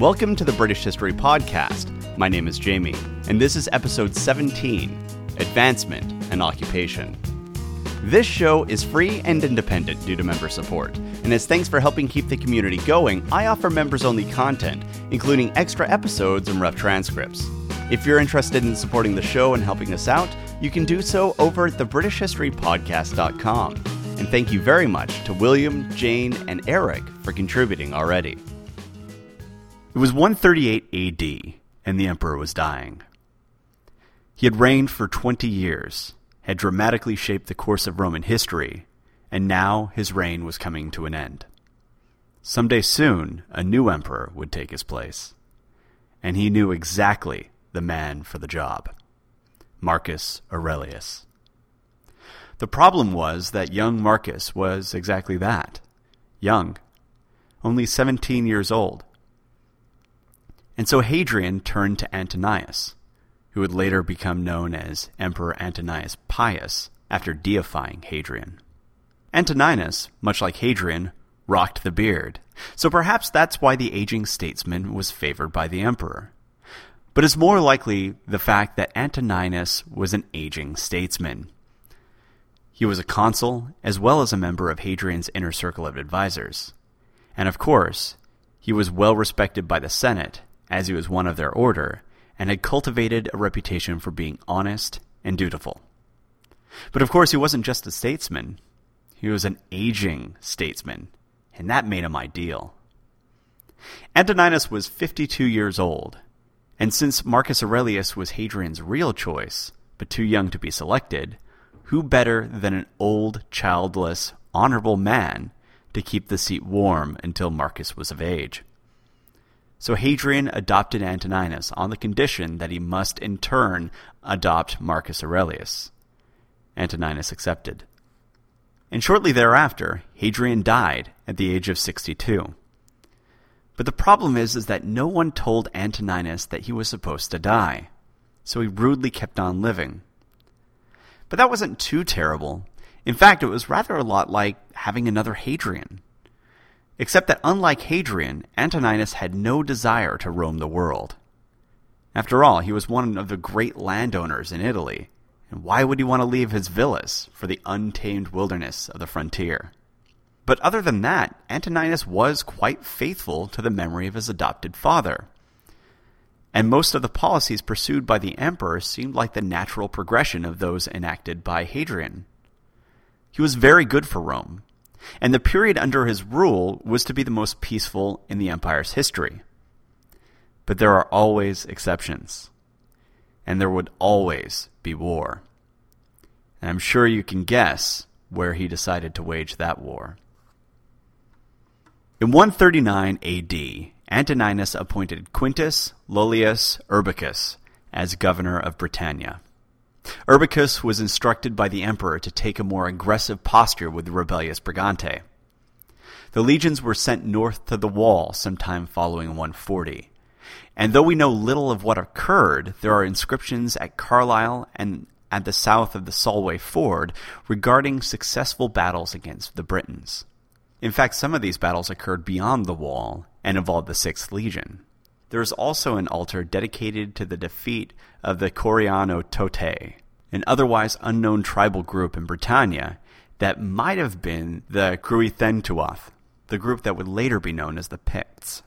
Welcome to the British History Podcast. My name is Jamie, and this is episode 17 Advancement and Occupation. This show is free and independent due to member support, and as thanks for helping keep the community going, I offer members only content, including extra episodes and rough transcripts. If you're interested in supporting the show and helping us out, you can do so over at thebritishhistorypodcast.com. And thank you very much to William, Jane, and Eric for contributing already. It was 138 AD, and the emperor was dying. He had reigned for 20 years, had dramatically shaped the course of Roman history, and now his reign was coming to an end. Someday soon, a new emperor would take his place. And he knew exactly the man for the job Marcus Aurelius. The problem was that young Marcus was exactly that young, only 17 years old. And so Hadrian turned to Antoninus, who would later become known as Emperor Antoninus Pius after deifying Hadrian. Antoninus, much like Hadrian, rocked the beard, so perhaps that's why the aging statesman was favored by the emperor. But it's more likely the fact that Antoninus was an aging statesman. He was a consul as well as a member of Hadrian's inner circle of advisers. And of course, he was well respected by the Senate, as he was one of their order, and had cultivated a reputation for being honest and dutiful. But of course, he wasn't just a statesman, he was an aging statesman, and that made him ideal. Antoninus was 52 years old, and since Marcus Aurelius was Hadrian's real choice, but too young to be selected, who better than an old, childless, honorable man to keep the seat warm until Marcus was of age? So Hadrian adopted Antoninus on the condition that he must in turn adopt Marcus Aurelius. Antoninus accepted. And shortly thereafter, Hadrian died at the age of 62. But the problem is, is that no one told Antoninus that he was supposed to die, so he rudely kept on living. But that wasn't too terrible. In fact, it was rather a lot like having another Hadrian. Except that unlike Hadrian, Antoninus had no desire to roam the world. After all, he was one of the great landowners in Italy, and why would he want to leave his villas for the untamed wilderness of the frontier? But other than that, Antoninus was quite faithful to the memory of his adopted father. And most of the policies pursued by the emperor seemed like the natural progression of those enacted by Hadrian. He was very good for Rome, and the period under his rule was to be the most peaceful in the empire's history. But there are always exceptions and there would always be war. And I'm sure you can guess where he decided to wage that war. In 139 AD, Antoninus appointed Quintus Lollius Urbicus as governor of Britannia. Urbicus was instructed by the emperor to take a more aggressive posture with the rebellious Brigantes. The legions were sent north to the wall sometime following 140, and though we know little of what occurred, there are inscriptions at Carlisle and at the south of the Solway Ford regarding successful battles against the Britons. In fact, some of these battles occurred beyond the wall and involved the 6th Legion. There is also an altar dedicated to the defeat of the Corionototae, an otherwise unknown tribal group in Britannia that might have been the Cruithentuath, the group that would later be known as the Picts.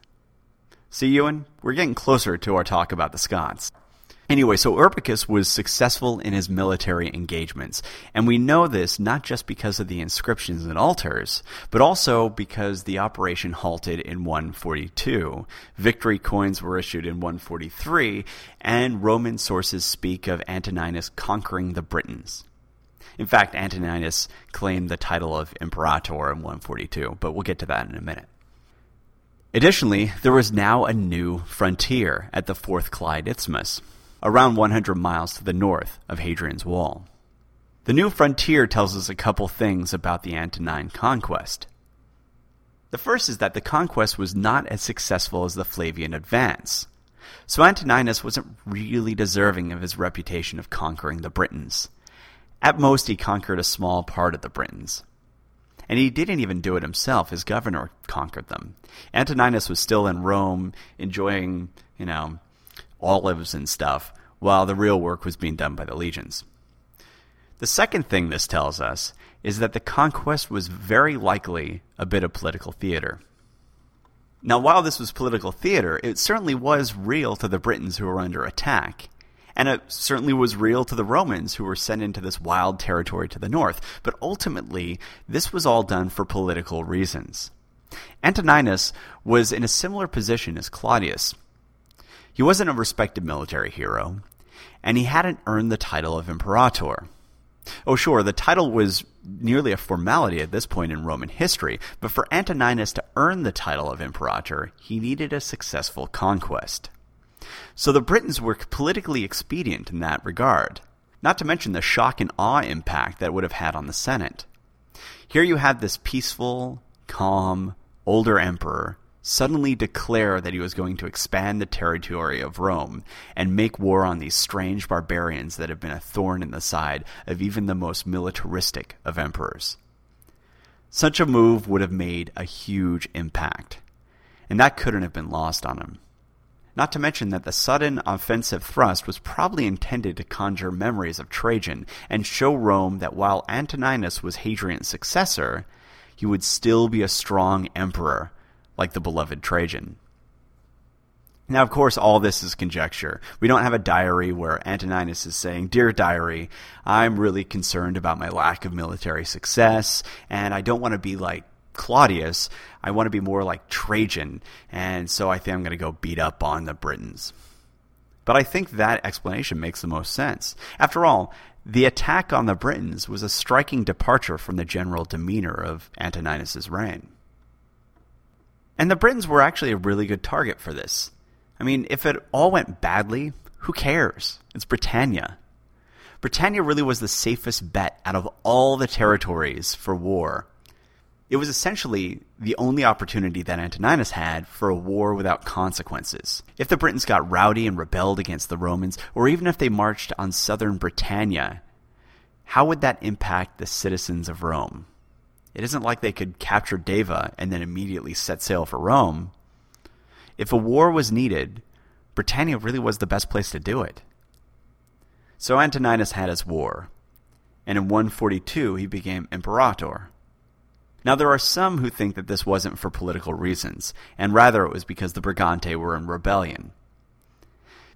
See, Ewan, we're getting closer to our talk about the Scots. Anyway, so Urbicus was successful in his military engagements, and we know this not just because of the inscriptions and altars, but also because the operation halted in 142. Victory coins were issued in 143, and Roman sources speak of Antoninus conquering the Britons. In fact, Antoninus claimed the title of Imperator in 142, but we'll get to that in a minute. Additionally, there was now a new frontier at the Forth Clyde Isthmus, around 100 miles to the north of Hadrian's Wall. The new frontier tells us a couple things about the Antonine conquest. The first is that the conquest was not as successful as the Flavian advance, so Antoninus wasn't really deserving of his reputation of conquering the Britons. At most, he conquered a small part of the Britons. And he didn't even do it himself. His governor conquered them. Antoninus was still in Rome enjoying, you know, olives and stuff, while the real work was being done by the legions. The second thing this tells us is that the conquest was very likely a bit of political theater. Now, while this was political theater, it certainly was real to the Britons who were under attack. And it certainly was real to the Romans who were sent into this wild territory to the north. But ultimately, this was all done for political reasons. Antoninus was in a similar position as Claudius. He wasn't a respected military hero, and he hadn't earned the title of imperator. Oh, sure, the title was nearly a formality at this point in Roman history, but for Antoninus to earn the title of imperator, he needed a successful conquest. So the Britons were politically expedient in that regard, not to mention the shock and awe impact that would have had on the Senate. Here you have this peaceful, calm, older emperor suddenly declare that he was going to expand the territory of Rome and make war on these strange barbarians that have been a thorn in the side of even the most militaristic of emperors. Such a move would have made a huge impact, and that couldn't have been lost on him. Not to mention that the sudden offensive thrust was probably intended to conjure memories of Trajan and show Rome that while Antoninus was Hadrian's successor, he would still be a strong emperor like the beloved Trajan. Now, of course, all this is conjecture. We don't have a diary where Antoninus is saying, Dear diary, I'm really concerned about my lack of military success, and I don't want to be like Claudius. I want to be more like Trajan, and so I think I'm going to go beat up on the Britons. But I think that explanation makes the most sense. After all, the attack on the Britons was a striking departure from the general demeanor of Antoninus's reign. And the Britons were actually a really good target for this. I mean, if it all went badly, who cares? It's Britannia. Britannia really was the safest bet out of all the territories for war. It was essentially the only opportunity that Antoninus had for a war without consequences. If the Britons got rowdy and rebelled against the Romans, or even if they marched on southern Britannia, how would that impact the citizens of Rome? It isn't like they could capture Deva and then immediately set sail for Rome. If a war was needed, Britannia really was the best place to do it. So Antoninus had his war, and in 142 he became imperator. Now there are some who think that this wasn't for political reasons, and rather it was because the Brigantes were in rebellion.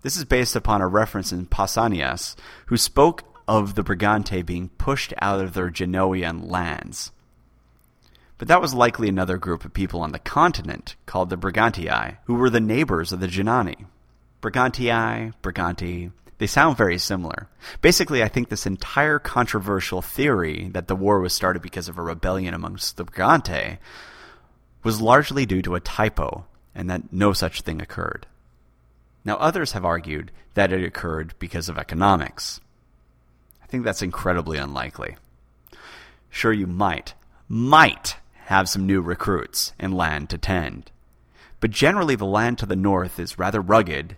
This is based upon a reference in Pausanias, who spoke of the Brigantes being pushed out of their Genoan lands. But that was likely another group of people on the continent called the Brigantii, who were the neighbors of the Genani. Brigantii, Briganti, they sound very similar. Basically, I think this entire controversial theory that the war was started because of a rebellion amongst the Briganti was largely due to a typo, and that no such thing occurred. Now, others have argued that it occurred because of economics. I think that's incredibly unlikely. Sure, you might, might have some new recruits and land to tend. But generally, the land to the north is rather rugged,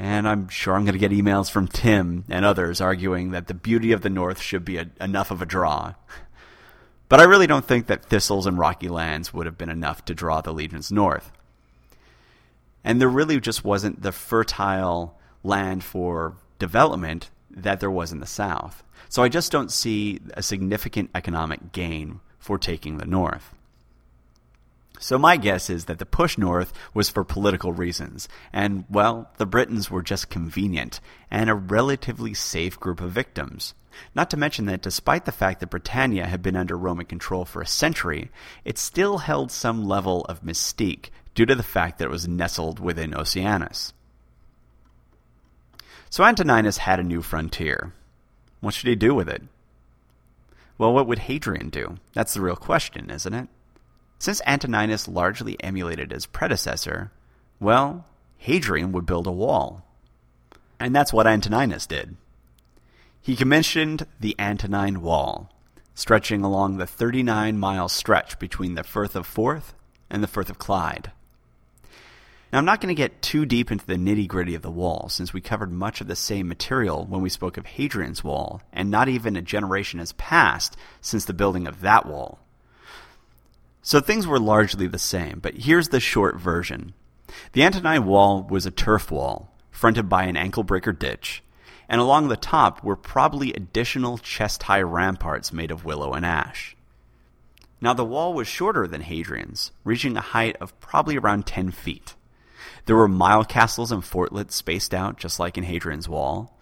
and I'm sure I'm going to get emails from Tim and others arguing that the beauty of the north should be a, enough of a draw. But I really don't think that thistles and rocky lands would have been enough to draw the legions north. And there really just wasn't the fertile land for development that there was in the south. So I just don't see a significant economic gain for taking the North. So my guess is that the push north was for political reasons, and, well, the Britons were just convenient and a relatively safe group of victims. Not to mention that despite the fact that Britannia had been under Roman control for a century, it still held some level of mystique due to the fact that it was nestled within Oceanus. So Antoninus had a new frontier. What should he do with it? Well, what would Hadrian do? That's the real question, isn't it? Since Antoninus largely emulated his predecessor, well, Hadrian would build a wall. And that's what Antoninus did. He commissioned the Antonine Wall, stretching along the 39 mile stretch between the Firth of Forth and the Firth of Clyde. Now, I'm not going to get too deep into the nitty gritty of the wall, since we covered much of the same material when we spoke of Hadrian's Wall, and not even a generation has passed since the building of that wall. So things were largely the same, but here's the short version. The Antonine Wall was a turf wall, fronted by an ankle breaker ditch, and along the top were probably additional chest high ramparts made of willow and ash. Now, the wall was shorter than Hadrian's, reaching a height of probably around 10 feet. There were mile castles and fortlets spaced out just like in Hadrian's Wall.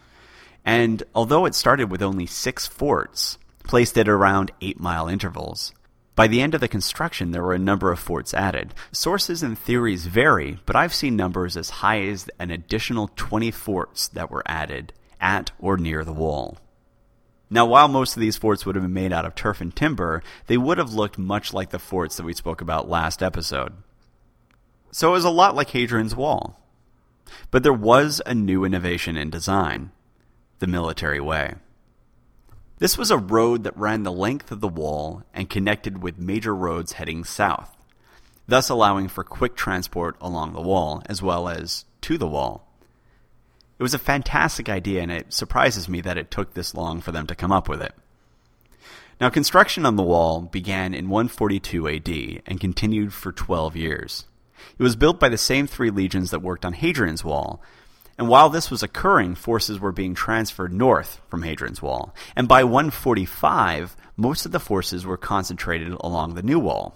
And although it started with only six forts, placed at around eight mile intervals, by the end of the construction, there were a number of forts added. Sources and theories vary, but I've seen numbers as high as an additional 20 forts that were added at or near the wall. Now, while most of these forts would have been made out of turf and timber, they would have looked much like the forts that we spoke about last episode. So it was a lot like Hadrian's Wall. But there was a new innovation in design the military way. This was a road that ran the length of the wall and connected with major roads heading south, thus allowing for quick transport along the wall as well as to the wall. It was a fantastic idea, and it surprises me that it took this long for them to come up with it. Now, construction on the wall began in 142 AD and continued for 12 years. It was built by the same three legions that worked on Hadrian's Wall, and while this was occurring, forces were being transferred north from Hadrian's Wall, and by 145, most of the forces were concentrated along the new wall.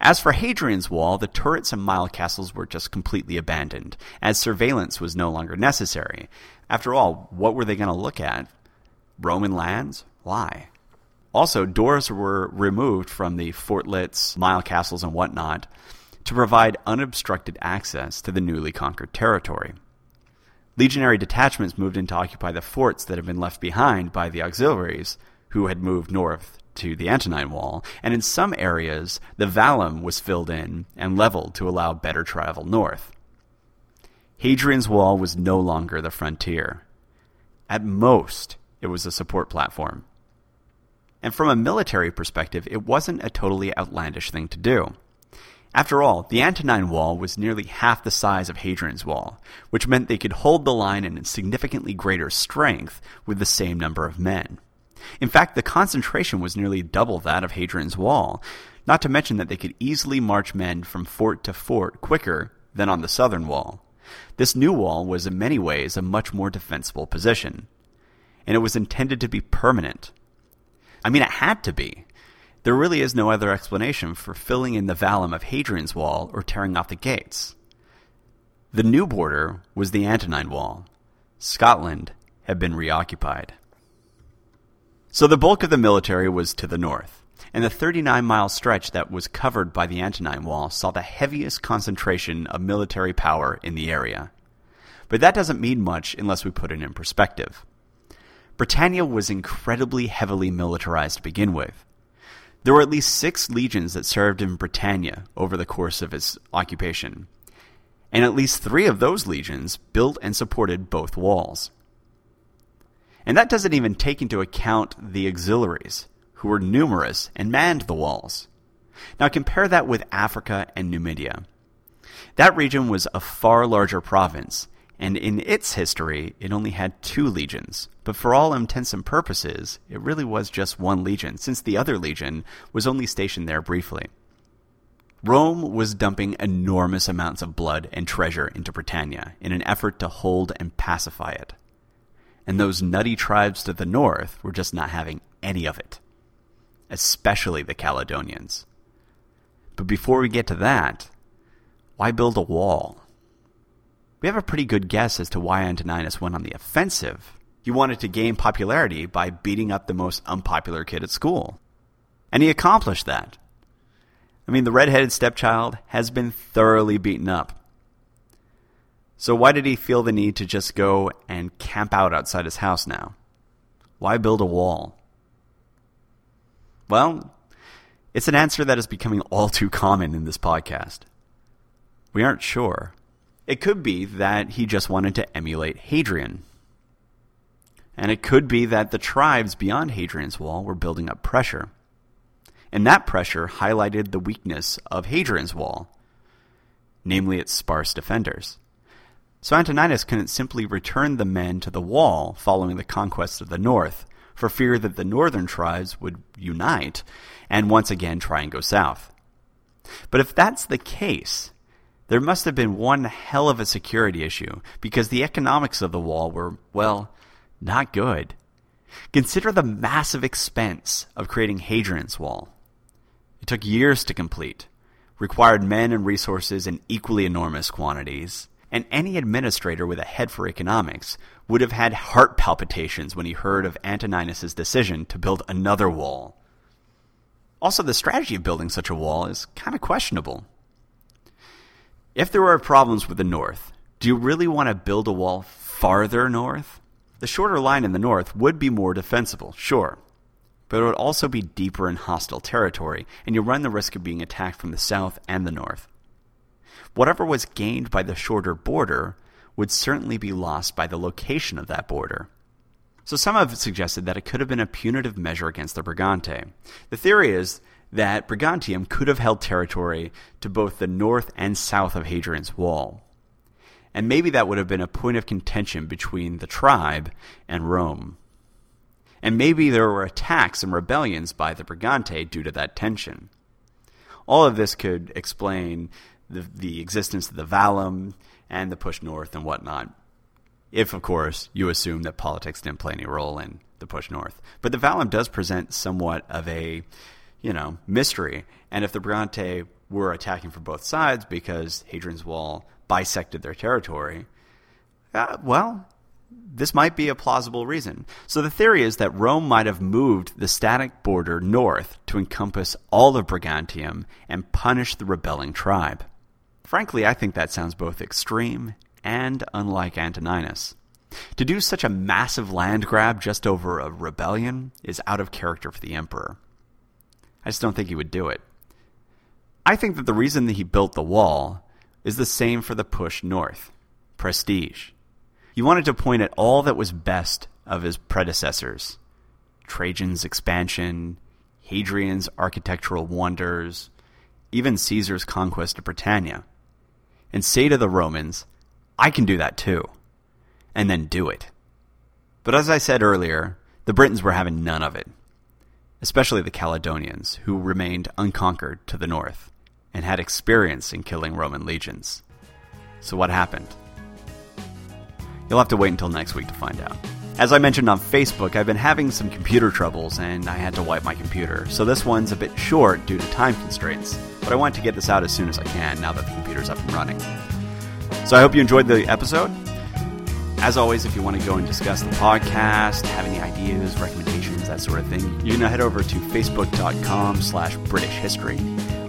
As for Hadrian's Wall, the turrets and mile castles were just completely abandoned, as surveillance was no longer necessary. After all, what were they going to look at? Roman lands? Why? Also, doors were removed from the fortlets, mile castles, and whatnot to provide unobstructed access to the newly conquered territory. Legionary detachments moved in to occupy the forts that had been left behind by the auxiliaries, who had moved north to the Antonine Wall, and in some areas the Vallum was filled in and leveled to allow better travel north. Hadrian's Wall was no longer the frontier. At most, it was a support platform. And from a military perspective, it wasn't a totally outlandish thing to do. After all, the Antonine Wall was nearly half the size of Hadrian's Wall, which meant they could hold the line in significantly greater strength with the same number of men. In fact, the concentration was nearly double that of Hadrian's Wall, not to mention that they could easily march men from fort to fort quicker than on the southern wall. This new wall was in many ways a much more defensible position, and it was intended to be permanent. I mean, it had to be. There really is no other explanation for filling in the vallum of Hadrian's Wall or tearing off the gates. The new border was the Antonine Wall. Scotland had been reoccupied. So the bulk of the military was to the north, and the 39 mile stretch that was covered by the Antonine Wall saw the heaviest concentration of military power in the area. But that doesn't mean much unless we put it in perspective. Britannia was incredibly heavily militarized to begin with. There were at least six legions that served in Britannia over the course of its occupation, and at least three of those legions built and supported both walls. And that doesn't even take into account the auxiliaries, who were numerous and manned the walls. Now compare that with Africa and Numidia. That region was a far larger province, and in its history, it only had two legions. But for all intents and purposes, it really was just one legion, since the other legion was only stationed there briefly. Rome was dumping enormous amounts of blood and treasure into Britannia in an effort to hold and pacify it and those nutty tribes to the north were just not having any of it, especially the Caledonians. But before we get to that, why build a wall? We have a pretty good guess as to why Antoninus went on the offensive. He wanted to gain popularity by beating up the most unpopular kid at school. And he accomplished that. I mean, the red-headed stepchild has been thoroughly beaten up. So why did he feel the need to just go and camp out outside his house now? Why build a wall? Well, it's an answer that is becoming all too common in this podcast. We aren't sure. It could be that he just wanted to emulate Hadrian. And it could be that the tribes beyond Hadrian's wall were building up pressure. And that pressure highlighted the weakness of Hadrian's wall, namely its sparse defenders. So Antoninus couldn't simply return the men to the wall following the conquest of the north, for fear that the northern tribes would unite and once again try and go south. But if that's the case, there must have been one hell of a security issue because the economics of the wall were, well, not good. Consider the massive expense of creating Hadrian's Wall. It took years to complete, required men and resources in equally enormous quantities, and any administrator with a head for economics would have had heart palpitations when he heard of Antoninus's decision to build another wall. Also, the strategy of building such a wall is kind of questionable. If there are problems with the north, do you really want to build a wall farther north? The shorter line in the north would be more defensible, sure, but it would also be deeper in hostile territory, and you run the risk of being attacked from the south and the north. Whatever was gained by the shorter border would certainly be lost by the location of that border. So some have suggested that it could have been a punitive measure against the Brigantes. The theory is that Brigantium could have held territory to both the north and south of Hadrian's Wall and maybe that would have been a point of contention between the tribe and Rome. And maybe there were attacks and rebellions by the Brigantes due to that tension. All of this could explain the, the existence of the Vallum and the push north and whatnot. If, of course, you assume that politics didn't play any role in the push north. But the Vallum does present somewhat of a, you know, mystery. And if the Brigantes were attacking from both sides because Hadrian's Wall bisected their territory, uh, well, this might be a plausible reason. So the theory is that Rome might have moved the static border north to encompass all of Brigantium and punish the rebelling tribe. Frankly, I think that sounds both extreme and unlike Antoninus. To do such a massive land grab just over a rebellion is out of character for the emperor. I just don't think he would do it. I think that the reason that he built the wall is the same for the push north prestige. He wanted to point at all that was best of his predecessors Trajan's expansion, Hadrian's architectural wonders, even Caesar's conquest of Britannia, and say to the Romans, I can do that too, and then do it. But as I said earlier, the Britons were having none of it, especially the Caledonians, who remained unconquered to the north and had experience in killing Roman legions. So, what happened? You'll have to wait until next week to find out. As I mentioned on Facebook, I've been having some computer troubles and I had to wipe my computer, so this one's a bit short due to time constraints, but I want to get this out as soon as I can now that the computer's up and running. So I hope you enjoyed the episode. As always, if you want to go and discuss the podcast, have any ideas, recommendations, that sort of thing, you can head over to facebook.com slash British History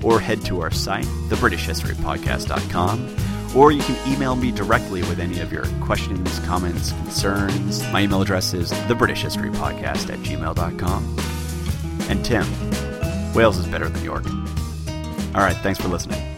or head to our site, thebritishhistorypodcast.com, or you can email me directly with any of your questions, comments, concerns. My email address is thebritishhistorypodcast at gmail.com. And Tim, Wales is better than York. All right, thanks for listening.